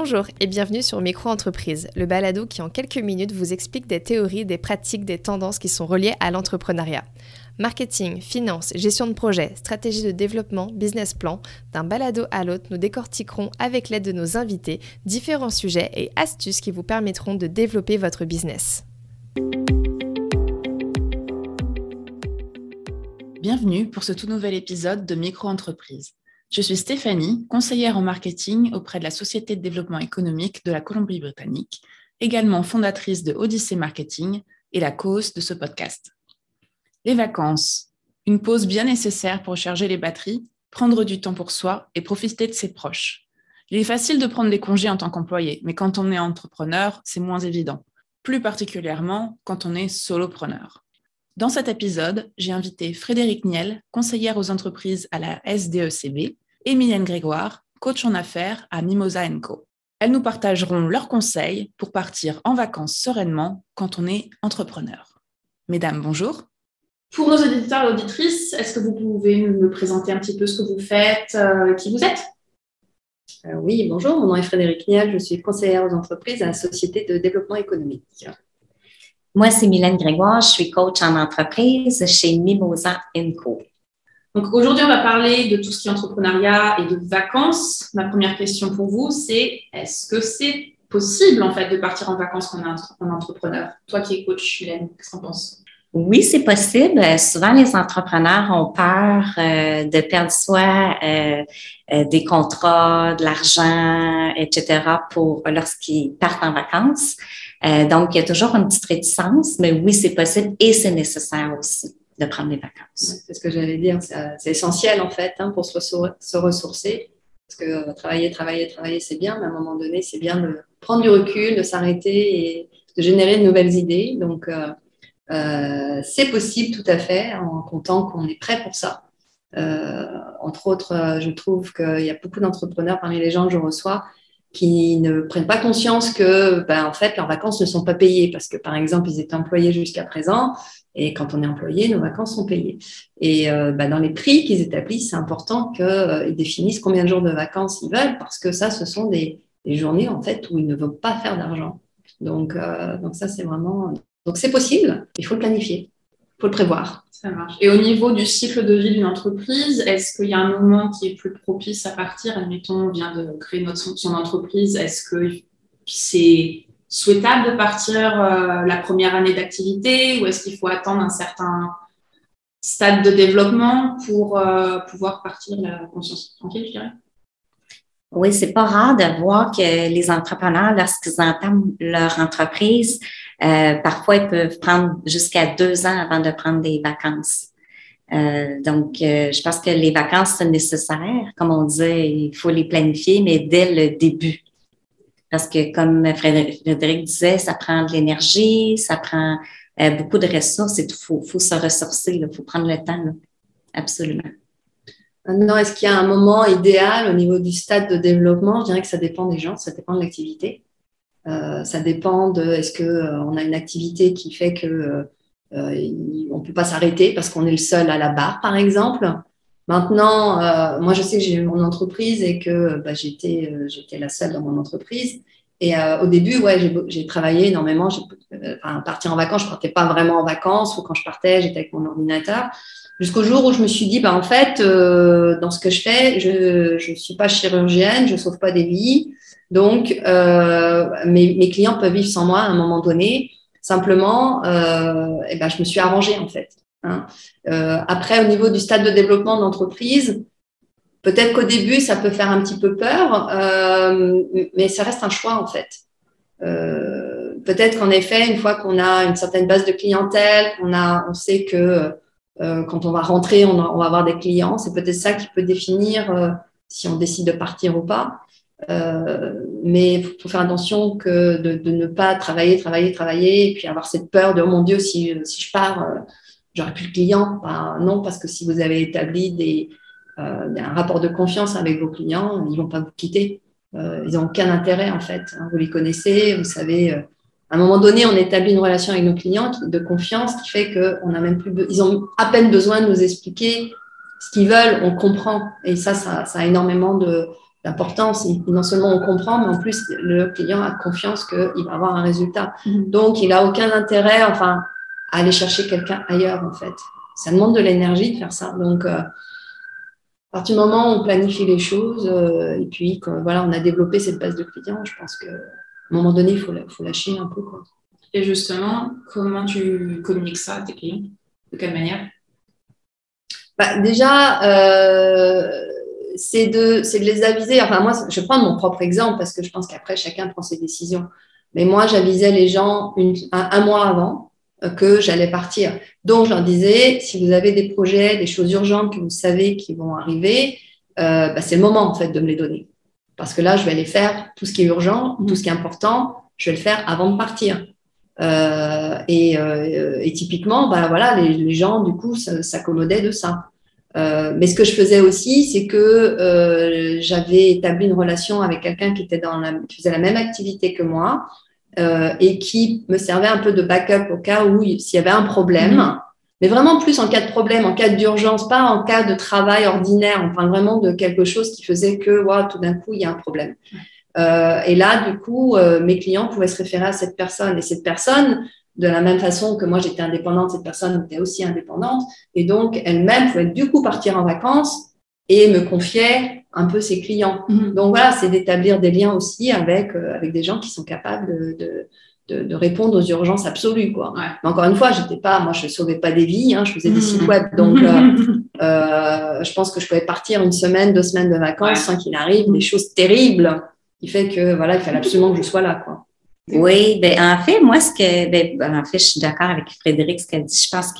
Bonjour et bienvenue sur Micro-entreprise, le balado qui en quelques minutes vous explique des théories, des pratiques, des tendances qui sont reliées à l'entrepreneuriat. Marketing, finance, gestion de projet, stratégie de développement, business plan, d'un balado à l'autre, nous décortiquerons avec l'aide de nos invités différents sujets et astuces qui vous permettront de développer votre business. Bienvenue pour ce tout nouvel épisode de Micro-entreprise. Je suis Stéphanie, conseillère en marketing auprès de la Société de développement économique de la Colombie-Britannique, également fondatrice de Odyssée Marketing et la cause de ce podcast. Les vacances, une pause bien nécessaire pour charger les batteries, prendre du temps pour soi et profiter de ses proches. Il est facile de prendre des congés en tant qu'employé, mais quand on est entrepreneur, c'est moins évident, plus particulièrement quand on est solopreneur. Dans cet épisode, j'ai invité Frédéric Niel, conseillère aux entreprises à la SDECB, et Mylène Grégoire, coach en affaires à Mimosa Co. Elles nous partageront leurs conseils pour partir en vacances sereinement quand on est entrepreneur. Mesdames, bonjour. Pour nos auditeurs et auditrices, est-ce que vous pouvez me présenter un petit peu ce que vous faites, euh, qui vous êtes? Euh, Oui, bonjour, mon nom est Frédéric Niel, je suis conseillère aux entreprises à la Société de développement économique. Moi, c'est Mylène Grégoire, je suis coach en entreprise chez Mimosa Co. Donc aujourd'hui, on va parler de tout ce qui est entrepreneuriat et de vacances. Ma première question pour vous, c'est est-ce que c'est possible en fait de partir en vacances quand on est entrepreneur? Toi qui es coach, Mylène, qu'est-ce que tu en penses? Oui, c'est possible. Souvent, les entrepreneurs ont peur euh, de perdre soit euh, euh, des contrats, de l'argent, etc. pour lorsqu'ils partent en vacances. donc, il y a toujours une petite réticence, mais oui, c'est possible et c'est nécessaire aussi de prendre des vacances. c'est ce que j'allais dire. C'est essentiel en fait hein, pour se, se, ressourcer. Parce que travailler, travailler, travailler, c'est bien, mais à un moment donné, c'est bien de prendre du recul, de s'arrêter et de générer de nouvelles idées. Donc, euh, c'est possible tout à fait en comptant qu'on est prêt pour ça. Euh, entre autres, euh, je trouve qu'il y a beaucoup d'entrepreneurs parmi les gens que je reçois qui ne prennent pas conscience que, ben, en fait, leurs vacances ne sont pas payées parce que, par exemple, ils étaient employés jusqu'à présent et quand on est employé, nos vacances sont payées. Et ben, dans les prix qu'ils établissent, c'est important qu'ils définissent combien de jours de vacances ils veulent parce que ça, ce sont des, journées en fait où ils ne veulent pas faire d'argent. Donc, donc ça, c'est vraiment donc c'est possible, il faut le planifier, il faut le prévoir. Ça marche. Et au niveau du cycle de vie d'une entreprise, est-ce qu'il y a un moment qui est plus propice à partir? Admettons, on vient de créer notre, son entreprise. Est-ce que c'est souhaitable de partir euh, la première année d'activité ou est-ce qu'il faut attendre un certain stade de développement pour euh, pouvoir partir la conscience tranquille, je dirais? Oui, c'est pas rare de voir que les entrepreneurs, lorsqu'ils entament leur entreprise, euh, parfois ils peuvent prendre jusqu'à deux ans avant de prendre des vacances. Euh, donc, euh, je pense que les vacances sont nécessaires. Comme on disait, il faut les planifier, mais dès le début. Parce que, comme Frédéric disait, ça prend de l'énergie, ça prend beaucoup de ressources et il faut, faut, se ressourcer, il faut prendre le temps. Absolument. Maintenant, est-ce qu'il y a un moment idéal au niveau du stade de développement? Je dirais que ça dépend des gens, ça dépend de l'activité. Euh, ça dépend de est-ce qu'on euh, a une activité qui fait que euh, ne peut pas s'arrêter parce qu'on est le seul à la barre, par exemple. Maintenant, moi, je sais que j'ai eu mon entreprise et que bah, j'étais, j'étais la seule dans mon entreprise. Et au début, ouais, j'ai, travaillé énormément. Enfin, partir en vacances, je partais pas vraiment en vacances ou quand je partais, j'étais avec mon ordinateur. Jusqu'au jour où je me suis dit, bah, en fait, euh, dans ce que je fais, je ne suis pas chirurgienne, je sauve pas des vies. Donc, euh, mes, mes, clients peuvent vivre sans moi à un moment donné. Simplement, euh, et ben, je me suis arrangée, en fait. Hein. Euh, après, au niveau du stade de développement d'entreprise, peut-être qu'au début, ça peut faire un petit peu peur, euh, mais ça reste un choix, en fait. Euh, peut-être qu'en effet, une fois qu'on a une certaine base de clientèle, on, a, on sait que euh, quand on va rentrer, on, va avoir des clients. C'est peut-être ça qui peut définir euh, si on décide de partir ou pas. Euh, mais il faut faire attention que de, ne pas travailler, travailler, travailler, et puis avoir cette peur de oh mon Dieu, si, si je pars, j'aurai plus de clients. non, parce que si vous avez établi des, un rapport de confiance avec vos clients, ils vont pas vous quitter. ils n'ont aucun intérêt en fait. Hein. Vous les connaissez, vous savez à un moment donné, on établit une relation avec nos clients de confiance qui fait qu'on a même plus, ils ont à peine besoin de nous expliquer ce qu'ils veulent, on comprend. Et ça, ça, a énormément l'importance, non seulement on comprend, mais en plus le client a confiance qu'il va avoir un résultat. Mhm. Donc, il n'a aucun intérêt, enfin, à aller chercher quelqu'un ailleurs, en fait. Ça demande de l'énergie de faire ça. Donc, euh, à partir du moment où on planifie les choses, euh, et puis quand, voilà, on a développé cette base de clients, je pense qu'à un moment donné, il faut, lâcher un peu. Quoi. Et justement, comment tu communiques ça à tes clients? De quelle manière? Bah, déjà, euh, c'est de, les aviser. Enfin, moi, je vais prendre mon propre exemple parce que je pense qu'après, chacun prend ses décisions. Mais moi, j'avisais les gens une- un, un mois avant euh, que j'allais partir. Donc, je leur disais, si vous avez des projets, des choses urgentes que vous savez qui vont arriver, euh, bah, c'est le moment, en fait, de me les donner. Parce que là, je vais aller faire tout ce qui est urgent, tout ce qui est important, je vais le faire avant de partir. Euh, et, euh, et typiquement, bah, voilà, les, les gens, du coup, s'accommodaient de ça. Euh, mais ce que je faisais aussi, c'est que euh, j'avais établi une relation avec quelqu'un qui était dans la, qui faisait la même activité que moi euh, et qui me servait un peu de backup au cas où il- s'il y avait un problème. Mhm. Mais vraiment plus en cas de problème, en cas d'urgence, pas en cas de travail ordinaire. On parle vraiment de quelque chose qui faisait que, wow, tout d'un coup, il y a un problème. Euh, et là, du coup, euh, mes clients pouvaient se référer à cette personne. Et cette personne, de la même façon que moi j'étais indépendante, cette personne était aussi indépendante. Et donc, elle-même pouvait du coup partir en vacances et me confier un peu ses clients. Donc voilà, c'est d'établir des liens aussi avec, euh, avec des gens qui sont capables de, de, de, répondre aux urgences absolues. Quoi. Ouais. Mais encore une fois, j'étais pas, moi je ne sauvais pas des vies, hein, je faisais des sites web. Donc euh, euh, je pense que je pouvais partir une semaine, deux semaines de vacances Ouais. sans qu'il arrive des choses terribles qui fait que voilà, il fallait absolument que je sois là. Quoi. Oui, ben en fait, moi, ce que, ben, en fait, je suis d'accord avec Frédéric, ce qu'elle dit. Je pense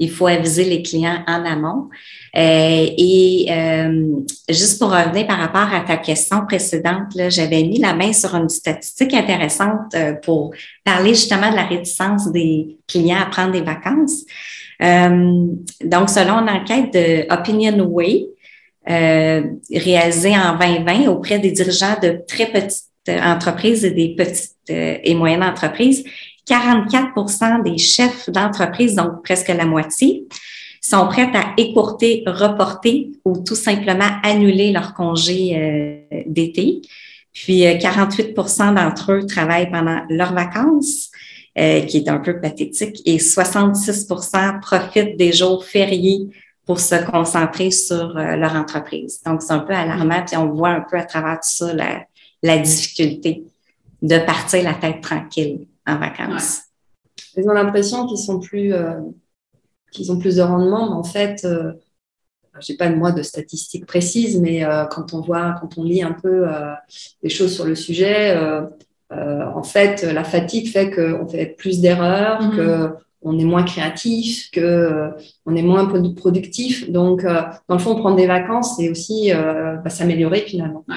qu'il faut aviser les clients en amont. Euh, et euh, juste pour revenir par rapport à ta question précédente, j'avais mis la main sur une statistique intéressante euh, pour parler justement de la réticence des clients à prendre des vacances. Euh, donc, selon une enquête de Opinion Way, réalisée en 2020 auprès des dirigeants de très petites entreprises et des petites et moyennes entreprises, 44% des chefs d'entreprise, donc presque la moitié, sont prêts à écourter, reporter ou tout simplement annuler leur congé euh, d'été. Puis euh, 48% d'entre eux travaillent pendant leurs vacances, euh, qui est un peu pathétique, et 66% profitent des jours fériés pour se concentrer sur euh, leur entreprise. Donc, c'est un peu alarmant, puis on voit un peu à travers tout ça la, la difficulté de partir la tête tranquille en vacances. Ils ont l'impression qu'ils sont plus, euh, qu'ils ont plus de rendement, mais en fait, euh, j'ai pas moi de statistiques précises, mais euh, quand on voit, quand on lit un peu euh, des choses sur le sujet, en fait, la fatigue fait qu'on fait plus d'erreurs, Mhm. que on est moins créatif, que euh, on est moins produ- productif. Donc, euh, dans le fond, prendre des vacances, c'est aussi euh, bah, s'améliorer finalement Ouais.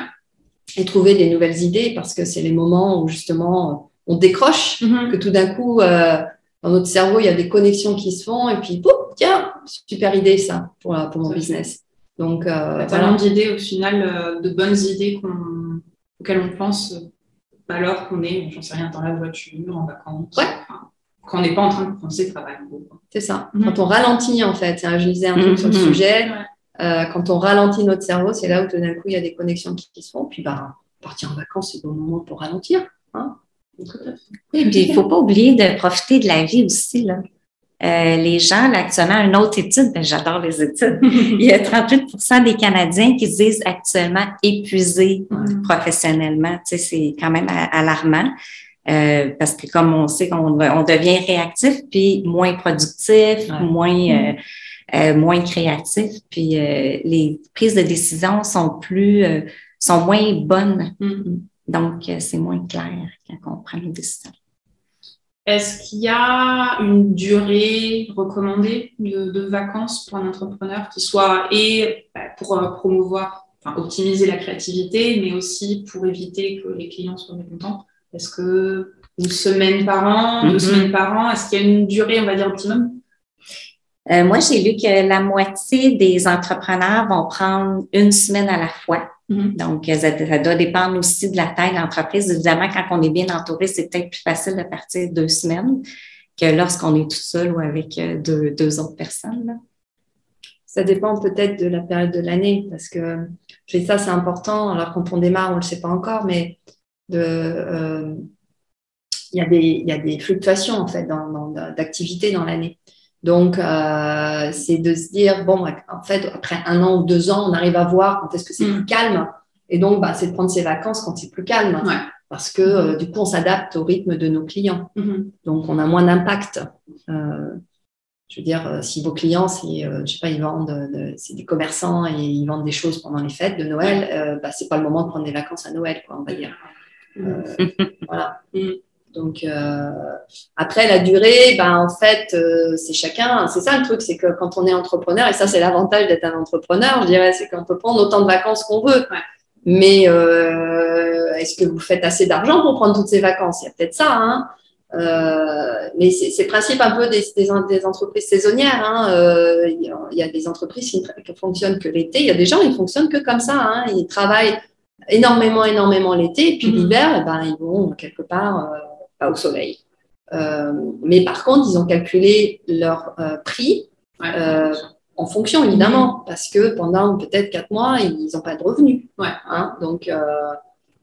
et trouver des nouvelles idées parce que c'est les moments où justement on décroche Mhm. que tout d'un coup, euh, dans notre cerveau, il y a des connexions qui se font et puis, pouf, tiens, super idée ça pour, la- pour mon business. Donc, euh, voilà. tellement d'idées au final, euh, de bonnes idées qu'on- auxquelles on pense euh, alors qu'on est, j'en sais rien, dans la voiture, en vacances, Ouais. enfin, quand on n'est pas en train de penser travail. en c'est ça. Mhm. Quand on ralentit, en fait, hein, je lisais un truc sur le Mhm. sujet, Ouais. euh, quand on ralentit notre cerveau, c'est là où tout d'un coup, il y a des connexions qui, qui se font. Puis, bah, partir en vacances, c'est le bon moment pour ralentir. Hein Oui, puis il faut pas oublier de profiter de la vie aussi. Là. Euh, les gens, là, actuellement, une autre étude, ben, j'adore les études, il y a 38 des Canadiens qui se disent actuellement épuisés professionnellement. Tu sais, c'est quand même alarmant. Euh, parce que comme on sait qu'on on devient réactif, puis moins productif, Ouais. moins euh, euh, moins créatif, puis les prises de décision sont plus sont moins bonnes. Mhm. Donc, euh, c'est moins clair quand on prend une décision. Est-ce qu'il y a une durée recommandée de, de vacances pour un entrepreneur qui soit et bah, pour euh, promouvoir, enfin optimiser la créativité, mais aussi pour éviter que les clients soient mécontents? Est-ce que une semaine par an, deux Mhm. semaines par an, est-ce qu'il y a une durée, on va dire, optimum? Euh, moi, j'ai lu que la moitié des entrepreneurs vont prendre une semaine à la fois. Mhm. Donc, euh, ça, ça doit dépendre aussi de la taille de l'entreprise. Évidemment, quand on est bien entouré, c'est peut-être plus facile de partir deux semaines que lorsqu'on est tout seul ou avec euh, deux, deux autres personnes. là. Ça dépend peut-être de la période de l'année, parce que ça, c'est important. Alors, quand on démarre, on ne le sait pas encore, mais euh, il, y a des, il y a des fluctuations en fait d'activité dans l'année. Donc, euh, c'est de se dire, bon, en fait, après un an ou deux ans, on arrive à voir quand est-ce que c'est mm. plus calme. Et donc, bah, c'est de prendre ses vacances quand c'est plus calme. Parce que euh, du coup, on s'adapte au rythme de nos clients. Mm-hmm. Donc, on a moins d'impact. Euh, je veux dire, si vos clients, c'est, je sais pas, ils vendent, c'est des commerçants et ils vendent des choses pendant les fêtes de Noël, bah, c'est pas le moment de prendre des vacances à Noël, quoi, on va dire. Mm. voilà. Mm. Donc euh, après la durée, ben en fait euh, c'est chacun. C'est ça le truc, c'est que quand on est entrepreneur et ça c'est l'avantage d'être un entrepreneur, je dirais, c'est qu'on peut prendre autant de vacances qu'on veut. Mais euh, est-ce que vous faites assez d'argent pour prendre toutes ces vacances? Il y a peut-être ça. Hein mais c'est le principe un peu des, des, entreprises saisonnières. Hein. il y a des entreprises qui ne fonctionnent que l'été. Il y a des gens qui fonctionnent que comme ça. Hein. Ils travaillent énormément, énormément l'été. Et puis mm-hmm. l'hiver, eh ben, ils vont quelque part au soleil. Euh, mais par contre, ils ont calculé leur euh, prix euh, en fonction, évidemment, parce que pendant peut-être quatre mois, ils n'ont pas de revenus. Ouais. Hein, donc,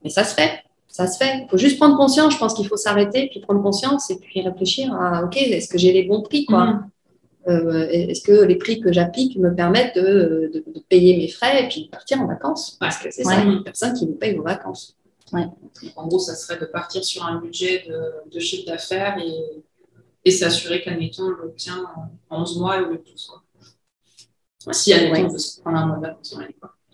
mais ça se fait. Ça se fait. Il faut juste prendre conscience. Je pense qu'il faut s'arrêter, puis prendre conscience et puis réfléchir à OK, est-ce que j'ai les bons prix quoi? Mhm. Est-ce que les prix que j'applique me permettent de, payer mes frais et puis de partir en vacances? Parce que c'est ça, une personne qui vous paye vos vacances. En gros, ça serait de partir sur un budget de, chiffre d'affaires et, et s'assurer qu'admettons, on l'obtient en 11 mois au lieu de 12 mois. Si, admettons, on veut se prendre un mois d'avance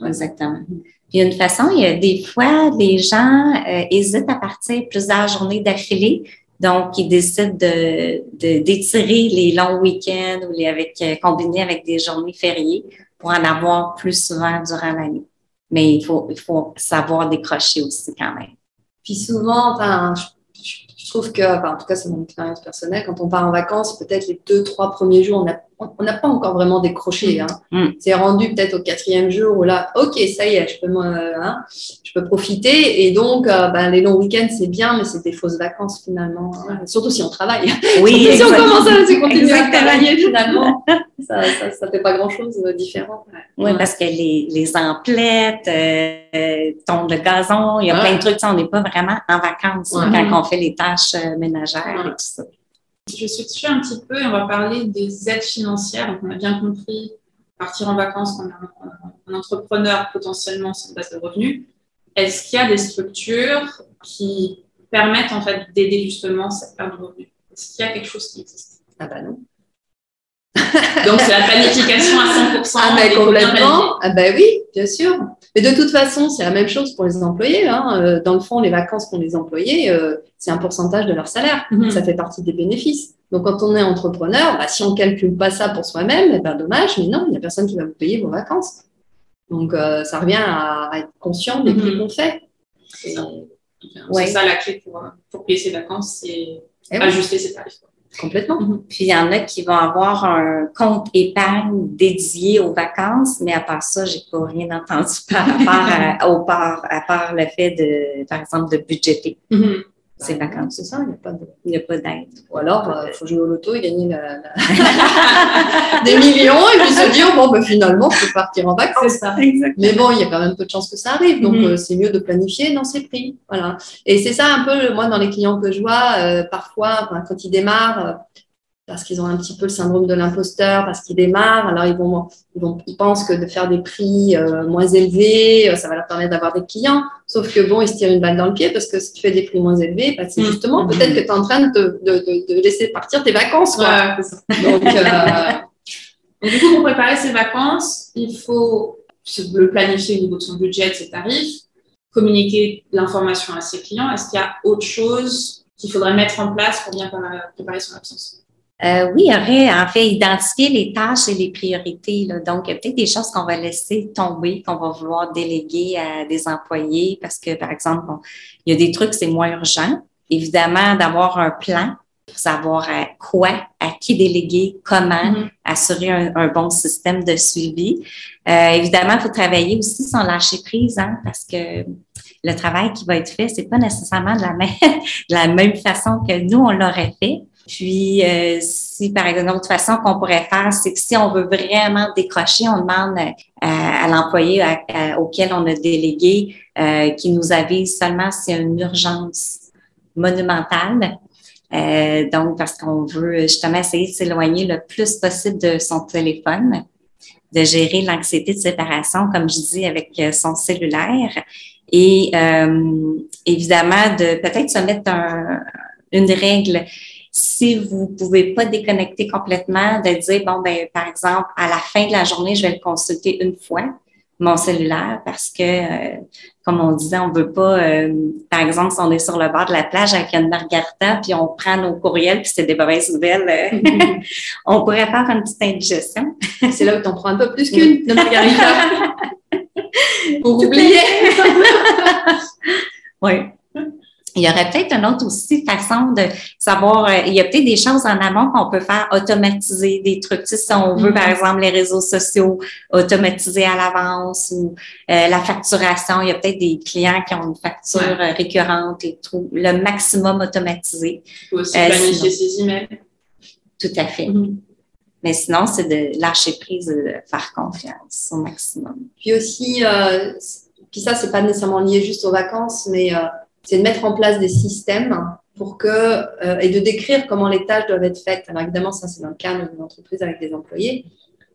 Exactement. Puis une façon, il y a des fois, les gens euh, hésitent à partir plusieurs journées d'affilée. Donc, ils décident de, d'étirer les longs week-ends ou les avec, euh, combinés avec des journées fériées pour en avoir plus souvent durant l'année. Mais il faut, il faut savoir décrocher aussi quand même. Puis souvent, enfin, je, trouve que, enfin, en tout cas, c'est mon expérience personnelle, quand on part en vacances, peut-être les deux, trois premiers jours, on a on n'a pas encore vraiment décroché. Hein. Mm. C'est rendu peut-être au quatrième jour où là, ok, ça y est, je peux, hein, je peux profiter. Et donc, euh, ben, les longs week-ends, c'est bien, mais c'est des fausses vacances finalement. Hein. Surtout si on travaille. Oui, si on commence à se continuer à travailler finalement, ça ne fait pas grand-chose de différent. Oui, parce que les, les emplettes, euh, tombent le gazon, il y a plein de trucs. On n'est pas vraiment en vacances quand on fait les tâches euh, ménagères et tout ça. Je suis dessus un petit peu et on va parler des aides financières. Donc, on a bien compris, partir en vacances quand on est un, entrepreneur, potentiellement, une base de revenus. Est-ce qu'il y a des structures qui permettent en fait d'aider justement cette perte de revenus? Est-ce qu'il y a quelque chose qui existe? Ah bah. Donc c'est la planification à 100%. Ah bah complètement. Ah bah oui, bien sûr. Mais de toute façon, c'est la même chose pour les employés. Hein. Euh, dans le fond, les vacances qu'ont les employés, euh, c'est un pourcentage de leur salaire. Mhm. Ça fait partie des bénéfices. Donc, quand on est entrepreneur, bah, si on ne calcule pas ça pour soi-même, eh ben, dommage, mais non, il n'y a personne qui va vous payer vos vacances. Donc, euh, ça revient à, être conscient des prix mhm. qu'on fait. C'est ça. la clé pour, pour payer ses vacances, c'est eh ajuster ses tarifs. Complètement. Puis il y en a qui vont avoir un compte épargne dédié aux vacances, mais à part ça, j'ai pas rien entendu par rapport à, au part, à part le fait de, par exemple, de budgéter. Mhm. C'est vacances. C'est ça, il n'y a pas de... Il a pas d'aide. Ou alors, il euh, faut jouer au loto et gagner des millions et puis se dire, bon, ben, finalement, je peux partir en vacances. Ça. Mais bon, il y a quand même peu de chances que ça arrive. Donc, mm-hmm. euh, c'est mieux de planifier dans ses prix. Voilà. Et c'est ça un peu, moi, dans les clients que je vois, euh, parfois, quand ils démarrent, parce qu'ils ont un petit peu le syndrome de l'imposteur, parce qu'ils démarrent. Alors, ils, vont, ils, vont, ils pensent que de faire des prix euh, moins élevés, euh, ça va leur permettre d'avoir des clients. Sauf que, bon, ils se tirent une balle dans le pied parce que si tu fais des prix moins élevés, bah, c'est mmh. justement mmh. peut-être que tu es en train de, de, de, laisser partir tes vacances. Quoi. Donc, euh... du coup, pour préparer ses vacances, il faut le planifier au niveau de son budget, de ses tarifs, communiquer l'information à ses clients. Est-ce qu'il y a autre chose qu'il faudrait mettre en place pour bien préparer son absence? Euh, oui, il y aurait en fait identifier les tâches et les priorités. Là. Donc, il y a peut-être des choses qu'on va laisser tomber, qu'on va vouloir déléguer à des employés parce que, par exemple, il y a des trucs, c'est moins urgent. Évidemment, d'avoir un plan pour savoir à quoi, à qui déléguer, comment, mm-hmm. assurer un, bon système de suivi. Euh, évidemment, il faut travailler aussi sans lâcher prise, hein, parce que le travail qui va être fait, c'est pas nécessairement de la même, de la même façon que nous, on l'aurait fait. Puis, euh, si par exemple, une autre façon qu'on pourrait faire, c'est que si on veut vraiment décrocher, on demande à, l'employé auquel on a délégué euh, qui nous avise seulement s'il y a une urgence monumentale. Euh, donc, parce qu'on veut justement essayer de s'éloigner le plus possible de son téléphone, de gérer l'anxiété de séparation, comme je dis, avec son cellulaire. Et évidemment, de peut-être se mettre un, une règle si vous pouvez pas déconnecter complètement, de dire, bon, ben, par exemple, à la fin de la journée, je vais le consulter une fois, mon cellulaire, parce que, euh, comme on disait, on veut pas, euh, par exemple, si on est sur le bord de la plage avec une margarita, puis on prend nos courriels, puis c'est des mauvaises nouvelles, euh, on pourrait faire une petite indigestion. c'est là où tu en prends un peu plus qu'une de margarita. Pour oublier. oui il y aurait peut-être une autre aussi façon de savoir, euh, il y a peut-être des choses en amont qu'on peut faire automatiser, des trucs, tu sais, si on veut, par mm-hmm. exemple, les réseaux sociaux automatiser à l'avance ou euh, la facturation, il y a peut-être des clients qui ont une facture euh, récurrente et tout, le maximum automatisé. Faut aussi planifier ses emails. Tout à fait. Mm-hmm. Mais sinon, c'est de lâcher prise, de faire confiance au maximum. Puis aussi, puis ça, c'est pas nécessairement lié juste aux vacances, mais c'est de mettre en place des systèmes pour que, euh, et de décrire comment les tâches doivent être faites. Alors évidemment, ça c'est dans le cadre d'une entreprise avec des employés.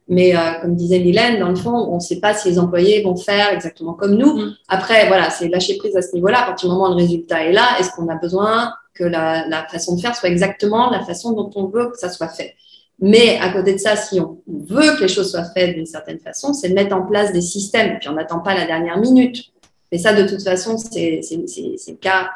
Mais euh, comme disait Mylène, dans le fond, on ne sait pas si les employés vont faire exactement comme nous. Après, voilà, c'est lâcher prise à ce niveau-là. À partir du moment où le résultat est là, est-ce qu'on a besoin que la, la, façon de faire soit exactement la façon dont on veut que ça soit fait? Mais à côté de ça, si on veut que les choses soient faites d'une certaine façon, c'est de mettre en place des systèmes. Puis on n'attend pas la dernière minute. Mais ça, de toute façon, c'est le cas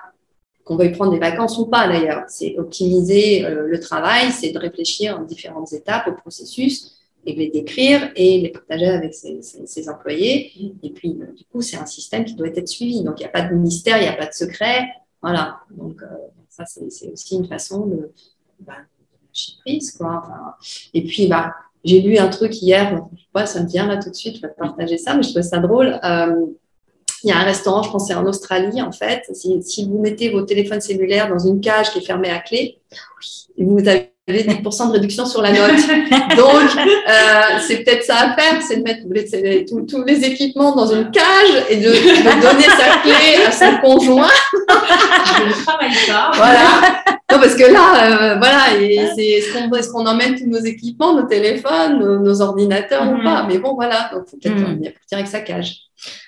qu'on veuille prendre des vacances ou pas d'ailleurs. C'est optimiser euh, le travail, c'est de réfléchir en différentes étapes au processus et de les décrire et les partager avec ses, employés. Et puis, euh, du coup, c'est un système qui doit être suivi. Donc, il n'y a pas de mystère, il n'y a pas de secret. Voilà. Donc, euh, ça, c'est aussi une façon de, lâcher prise. Quoi. et puis, bah, j'ai lu un truc hier, ça me vient là tout de suite, je vais te partager ça, mais je trouve ça drôle. Il y a un restaurant, je pense c'est en Australie en fait. Si, vous mettez vos téléphones cellulaires dans une cage qui est fermée à clé, vous avez 10% de réduction sur la note. Donc, euh, c'est peut-être ça à faire, c'est de mettre tous, les équipements dans une cage et de, donner sa clé à son conjoint. Je ne travaille pas. Voilà. Non, parce que là, euh, voilà, est-ce qu'on emmène tous nos équipements, nos téléphones, nos, ordinateurs ou mm-hmm. pas? Mais bon, voilà, donc faut peut-être mm. partir avec sa cage.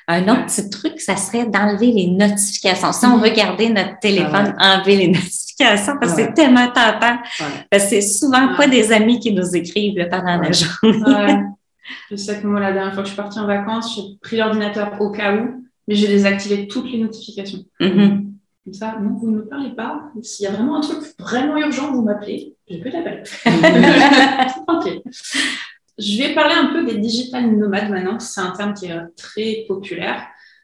Un autre petit truc, ça serait d'enlever les notifications. Si on veut garder notre téléphone, ah enlever les notifications parce que c'est tellement tentant. Parce que c'est souvent pas des amis qui nous écrivent pendant la journée. Je sais que moi, la dernière fois que je suis partie en vacances, j'ai pris l'ordinateur au cas où, mais j'ai désactivé toutes les notifications. Mm-hmm. Comme ça, non, vous ne me parlez pas. S'il y a vraiment un truc vraiment urgent, vous m'appelez. Je peux t'appeler. Tranquille. Je vais parler un peu des digital nomades maintenant. C'est un terme qui est très populaire.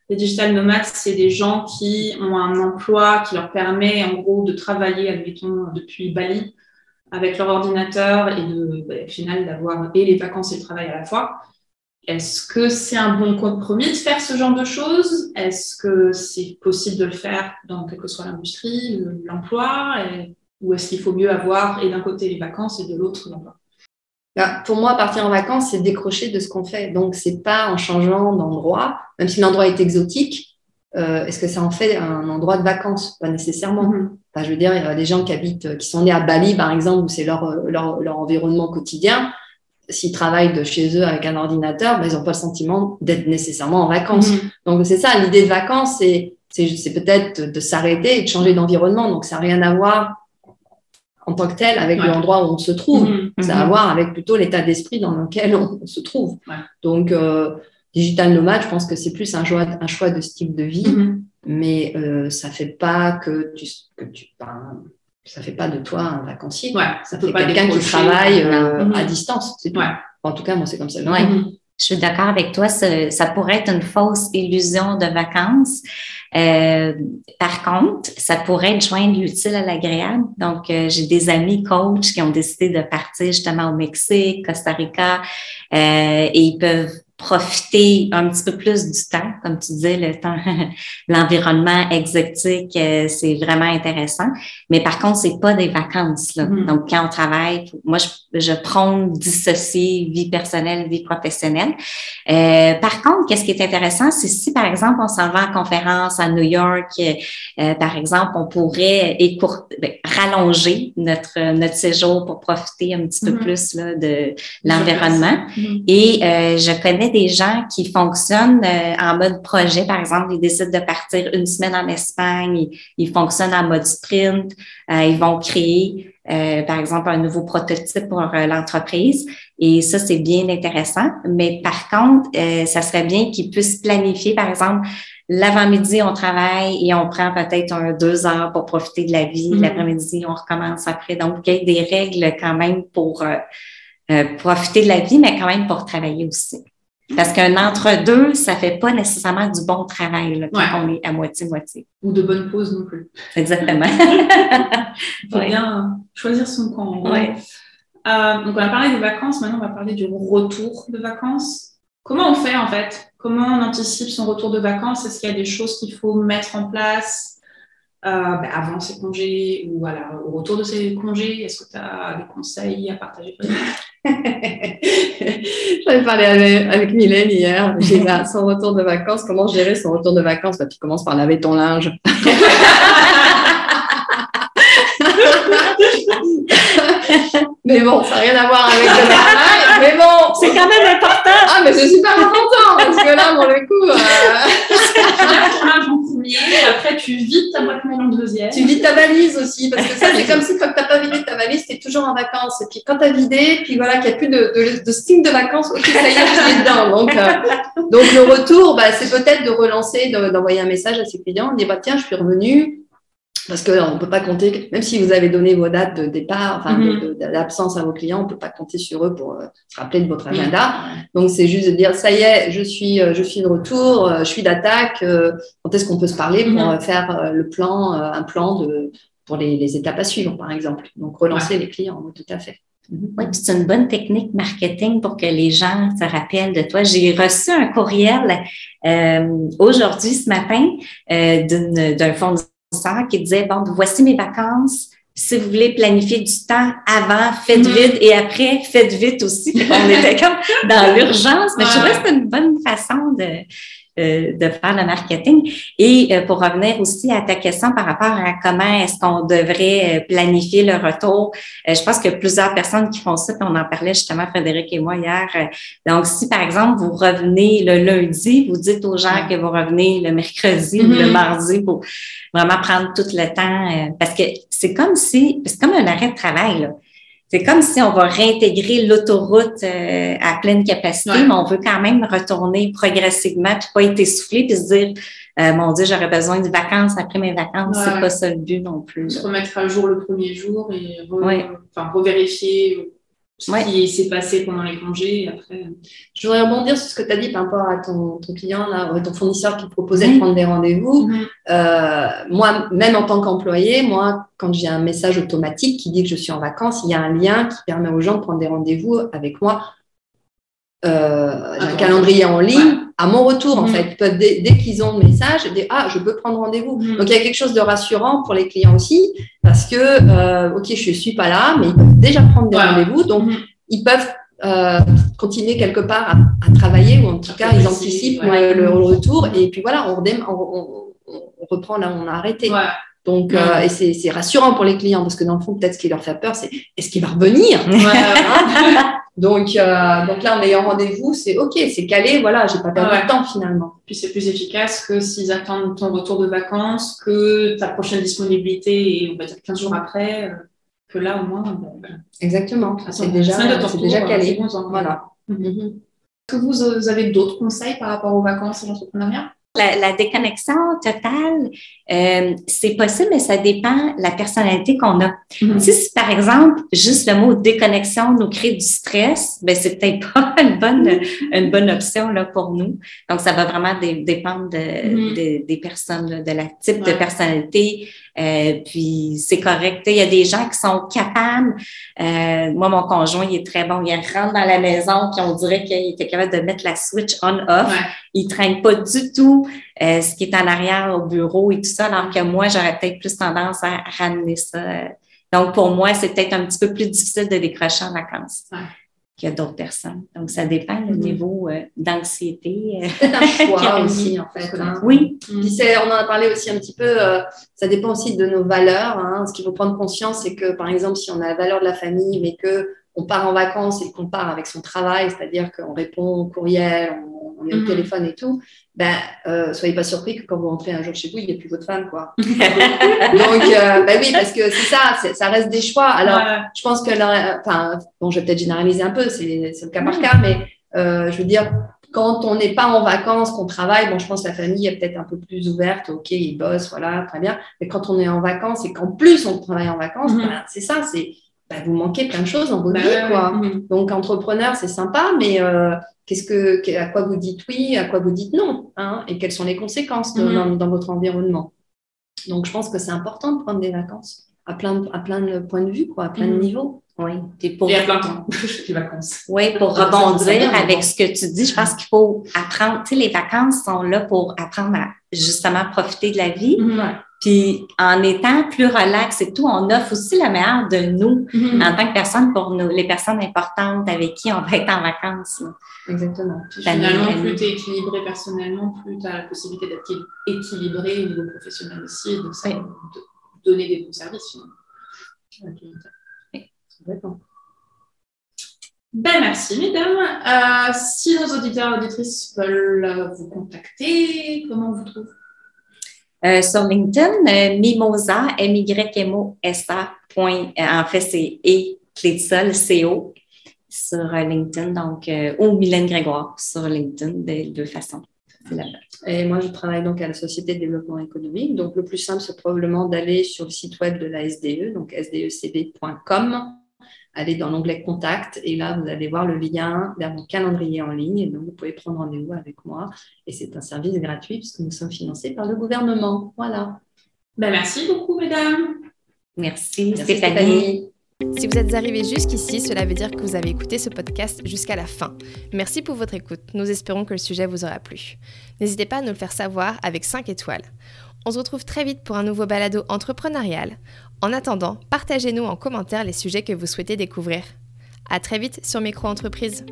Les digital nomades, c'est des gens qui ont un emploi qui leur permet en gros de travailler, admettons, depuis Bali avec leur ordinateur et de, bah, au final d'avoir et les vacances et le travail à la fois. Est-ce que c'est un bon compromis de faire ce genre de choses? Est-ce que c'est possible de le faire dans quelle que soit l'industrie, l'emploi? Ou est-ce qu'il faut mieux avoir et d'un côté les vacances et de l'autre l'emploi? Bah, pour moi, partir en vacances, c'est décrocher de ce qu'on fait. Donc, c'est pas en changeant d'endroit, même si l'endroit est exotique, euh, est-ce que ça en fait un endroit de vacances? Pas nécessairement. Mm-hmm. je veux dire, il y a des gens qui habitent, qui sont nés à Bali, par exemple, où c'est leur, leur, leur, environnement quotidien. S'ils travaillent de chez eux avec un ordinateur, bah, ils n'ont pas le sentiment d'être nécessairement en vacances. Mm-hmm. Donc, c'est ça, l'idée de vacances, c'est, c'est, peut-être de s'arrêter et de changer d'environnement. Donc, ça n'a rien à voir en tant que tel avec l'endroit où on se trouve. Mm-hmm. Ça a à mm-hmm. voir avec plutôt l'état d'esprit dans lequel on, se trouve. Donc, euh, digital nomade, je pense que c'est plus un choix, un choix de ce type de vie, mm-hmm. mais euh, ça fait pas que tu, que tu ça fait pas de toi un vacancier. ça fait quelqu'un qui travaille euh, à distance. En tout cas, moi, c'est comme ça. Je suis d'accord avec toi, ça, pourrait être une fausse illusion de vacances. Euh, par contre, ça pourrait être joindre l'utile à l'agréable. Donc, euh, j'ai des amis coachs qui ont décidé de partir justement au Mexique, Costa Rica, euh, et ils peuvent profiter un petit peu plus du temps, comme tu disais, le temps, l'environnement exotique, euh, c'est vraiment intéressant. Mais par contre, c'est pas des vacances. Là. Mhm. Donc, quand on travaille, moi, je, je prône dissocier vie personnelle, vie professionnelle. Euh, par contre, qu'est-ce qui est intéressant, c'est si, par exemple, on s'en va en conférence à New York, euh, par exemple, on pourrait écourter, ben, rallonger notre, notre séjour pour profiter un petit peu Mhm. plus là, de l'environnement. Mhm. Et euh, je connais des gens qui fonctionnent euh, en mode projet. Par exemple, ils décident de partir une semaine en Espagne, ils, ils fonctionnent en mode sprint, euh, ils vont créer, euh, par exemple, un nouveau prototype pour l'entreprise. Et ça, c'est bien intéressant. Mais par contre, ça serait bien qu'ils puissent planifier, par exemple, l'avant-midi, on travaille et on prend peut-être un deux heures pour profiter de la vie. Mhm. L'après-midi, on recommence après. Donc, il y a des règles quand même pour euh, profiter de la vie, mais quand même pour travailler aussi. Parce qu'un entre-deux, ça fait pas nécessairement du bon travail là, quand Ouais. on est à moitié-moitié. Ou de bonnes pauses non plus. Exactement. Il faut Ouais. bien choisir son camp. Ouais. Euh, donc, on a parlé des vacances. Maintenant, on va parler du retour de vacances. Comment on fait, en fait? Comment on anticipe son retour de vacances? Est-ce qu'il y a des choses qu'il faut mettre en place euh, ben, avant ses congés ou au retour de ses congés? Est-ce que tu as des conseils à partager? J'avais parlé avec, avec Mylène hier. J'ai dit, ah, son retour de vacances, comment gérer son retour de vacances? Bah, Tu commences par laver ton linge. mais bon, ça n'a rien à voir avec le travail. Mais bon, C'est quand même important. Ah, mais c'est super important parce que là, pour le coup, euh, Tu laves ton linge en premier, après tu vides ta boîte tu valise aussi parce que ça, c'est comme si quand tu n'as pas vidé ta valise, tu es toujours en vacances. Et puis quand tu as vidé, puis voilà, qu'il n'y a plus de, de, de de vacances, ok, ça y est, je suis dedans. Donc, euh, donc le retour, bah, c'est peut-être de relancer, de- d'envoyer un message à ses clients, dire bah, tiens, je suis revenu. Parce qu'on ne peut pas compter, même si vous avez donné vos dates de départ, enfin Mhm. d'absence à vos clients, on ne peut pas compter sur eux pour euh, se rappeler de votre agenda. Donc c'est juste de dire ça y est, je suis, euh, je suis de retour, euh, je suis d'attaque. euh, Quand est-ce qu'on peut se parler pour Mhm. faire euh, le plan, euh, un plan de pour les, les étapes à suivre, par exemple. Donc relancer les clients, oui, tout à fait. Mhm. Oui, c'est une bonne technique marketing pour que les gens se rappellent de toi. J'ai reçu un courriel euh, aujourd'hui, ce matin, euh, d'une- d'un fournisseur qui disait, bon, voici mes vacances. Si vous voulez planifier du temps avant, faites Mhm. vite et après, faites vite aussi. On était comme dans l'urgence, mais je trouvais que c'était une bonne façon de, de faire le marketing. Et euh, pour revenir aussi à ta question par rapport à comment est-ce qu'on devrait euh, planifier le retour, euh, je pense qu'il y a plusieurs personnes qui font ça, puis on en parlait justement, Frédéric et moi, hier. Euh, Donc, si par exemple, vous revenez le lundi, vous dites aux gens que vous revenez le mercredi ou le Mhm. mardi pour vraiment prendre tout le temps, euh, parce que c'est comme si, c'est comme un arrêt de travail, là. C'est comme si on va réintégrer l'autoroute euh, à pleine capacité, Ouais. mais on veut quand même retourner progressivement, puis pas être essoufflé, puis se dire, euh, mon Dieu, j'aurais besoin de vacances après mes vacances. Ouais, c'est pas ça le but non plus. se remettre à jour le premier jour et re- Ouais. enfin, revérifier ce Ouais. qui s'est passé pendant les congés. Et après, Je voudrais rebondir sur ce que tu as dit par rapport à ton, ton client, là, ou ton fournisseur qui te proposait de prendre des rendez-vous. Mhm. Euh, moi, même en tant qu'employé, moi, quand j'ai un message automatique qui dit que je suis en vacances, il y a un lien qui permet aux gens de prendre des rendez-vous avec moi. Euh, j'ai un calendrier en ligne Ouais. À mon retour en Mhm. fait Ils peuvent, dès, dès qu'ils ont le message dire ah je peux prendre rendez-vous Mhm. donc il y a quelque chose de rassurant pour les clients aussi parce que euh, ok je suis pas là mais ils peuvent déjà prendre des Ouais. rendez-vous donc Mhm. ils peuvent euh, continuer quelque part à, à travailler ou en tout cas ils anticipent ouais. le, le retour et puis voilà on, reprend là où on a arrêté Ouais. donc Ouais. euh, et c'est c'est rassurant pour les clients parce que dans le fond peut-être ce qui leur fait peur c'est est-ce qu'il va revenir? Ouais. donc euh, donc là en ayant rendez-vous c'est ok c'est calé voilà j'ai pas perdu Ouais. de temps finalement Puis c'est plus efficace que s'ils attendent ton retour de vacances, que ta prochaine disponibilité, et on va dire 15 jours après, euh, que là au moins, ben, voilà. exactement c'est déjà c'est déjà calé bon, voilà Mhm. Mhm. Est-ce que vous euh, avez d'autres conseils par rapport aux vacances et l'entrepreneuriat? La, déconnexion totale, euh, c'est possible, mais ça dépend de la personnalité qu'on a. Mm-hmm. Si, par exemple, juste le mot déconnexion nous crée du stress, ben c'est peut-être pas une bonne, une bonne option là, pour nous. Donc, ça va vraiment dépendre de, mm-hmm. des personnes, de la type de personnalité. Euh, puis, c'est correct. Il y a des gens qui sont capables. Euh, moi, mon conjoint, il est très bon. Il rentre dans la maison, puis on dirait qu'il était capable de mettre la switch on-off. Il traîne pas du tout euh, ce qui est en arrière au bureau et tout ça, alors que moi, j'aurais peut-être plus tendance à ramener ça. Donc, pour moi, c'est peut-être un petit peu plus difficile de décrocher en vacances. Qu'il y a d'autres personnes. Donc, ça dépend du mm-hmm. niveau euh, d'anxiété. Euh, c'est un choix aussi, en fait. Hein. Oui. on en a parlé aussi un petit peu, ça dépend aussi de nos valeurs. Hein. Ce qu'il faut prendre conscience, c'est que, par exemple, si on a la valeur de la famille, mais que on part en vacances et qu'on part avec son travail, c'est-à-dire qu'on répond au courriel, on, est au mhm. téléphone et tout, ben, euh, soyez pas surpris que quand vous rentrez un jour chez vous, il n'y ait plus votre femme, quoi. Donc, euh, ben oui, parce que c'est ça, ça reste des choix. Alors, je pense que, enfin, bon, je vais peut-être généraliser un peu, c'est le cas par cas, mais euh, je veux dire, quand on n'est pas en vacances, qu'on travaille, bon, je pense que la famille est peut-être un peu plus ouverte. OK, ils bossent, voilà, très bien. Mais quand on est en vacances et qu'en plus on travaille en vacances, mhm. ben, c'est ça, c'est bah, vous manquez plein de choses dans votre bah vie. quoi. Mhm. Donc, entrepreneur, c'est sympa, mais euh, qu'est-ce que, à quoi vous dites oui, à quoi vous dites non hein, Et quelles sont les conséquences mhm. dans, votre environnement Donc, je pense que c'est important de prendre des vacances à plein, à plein de points de vue, quoi, à plein de mhm. niveaux. Oui. Et, pour... Et à plein de temps, les vacances. Oui, pour rebondir avec ce que tu dis, je pense qu'il faut apprendre. Tu sais, les vacances sont là pour apprendre à justement profiter de la vie. Puis en étant plus relax et tout, on offre aussi la meilleure de nous mm-hmm. en tant que personne pour nous, les personnes importantes avec qui on va être en vacances. Exactement. finalement, plus tu es équilibré personnellement, plus tu as la possibilité d'être équilibré au niveau professionnel aussi et de, donner des bons services. Ben, merci, mesdames. Euh, si nos auditeurs et auditrices veulent vous contacter, comment on vous trouve? Euh, sur LinkedIn, euh, Mimosa, M-Y-M-O-S-A, point, euh, en fait, c'est E, clé de C-O, sur LinkedIn, donc, ou Mylène Grégoire sur LinkedIn, de deux façons. Et moi, je travaille donc à la Société de développement économique. Donc, le plus simple, c'est probablement d'aller sur le site web de la SDE, donc sdecb.com allez dans l'onglet Contact et là, vous allez voir le lien vers mon calendrier en ligne. Et donc, vous pouvez prendre rendez-vous avec moi. Et c'est un service gratuit puisque nous sommes financés par le gouvernement. Voilà. Ben, merci beaucoup, mesdames. Merci, Stéphanie. Si vous êtes arrivés jusqu'ici, cela veut dire que vous avez écouté ce podcast jusqu'à la fin. Merci pour votre écoute. Nous espérons que le sujet vous aura plu. N'hésitez pas à nous le faire savoir avec 5 étoiles. On se retrouve très vite pour un nouveau balado entrepreneurial. En attendant, partagez-nous en commentaire les sujets que vous souhaitez découvrir. À très vite sur Micro Entreprise.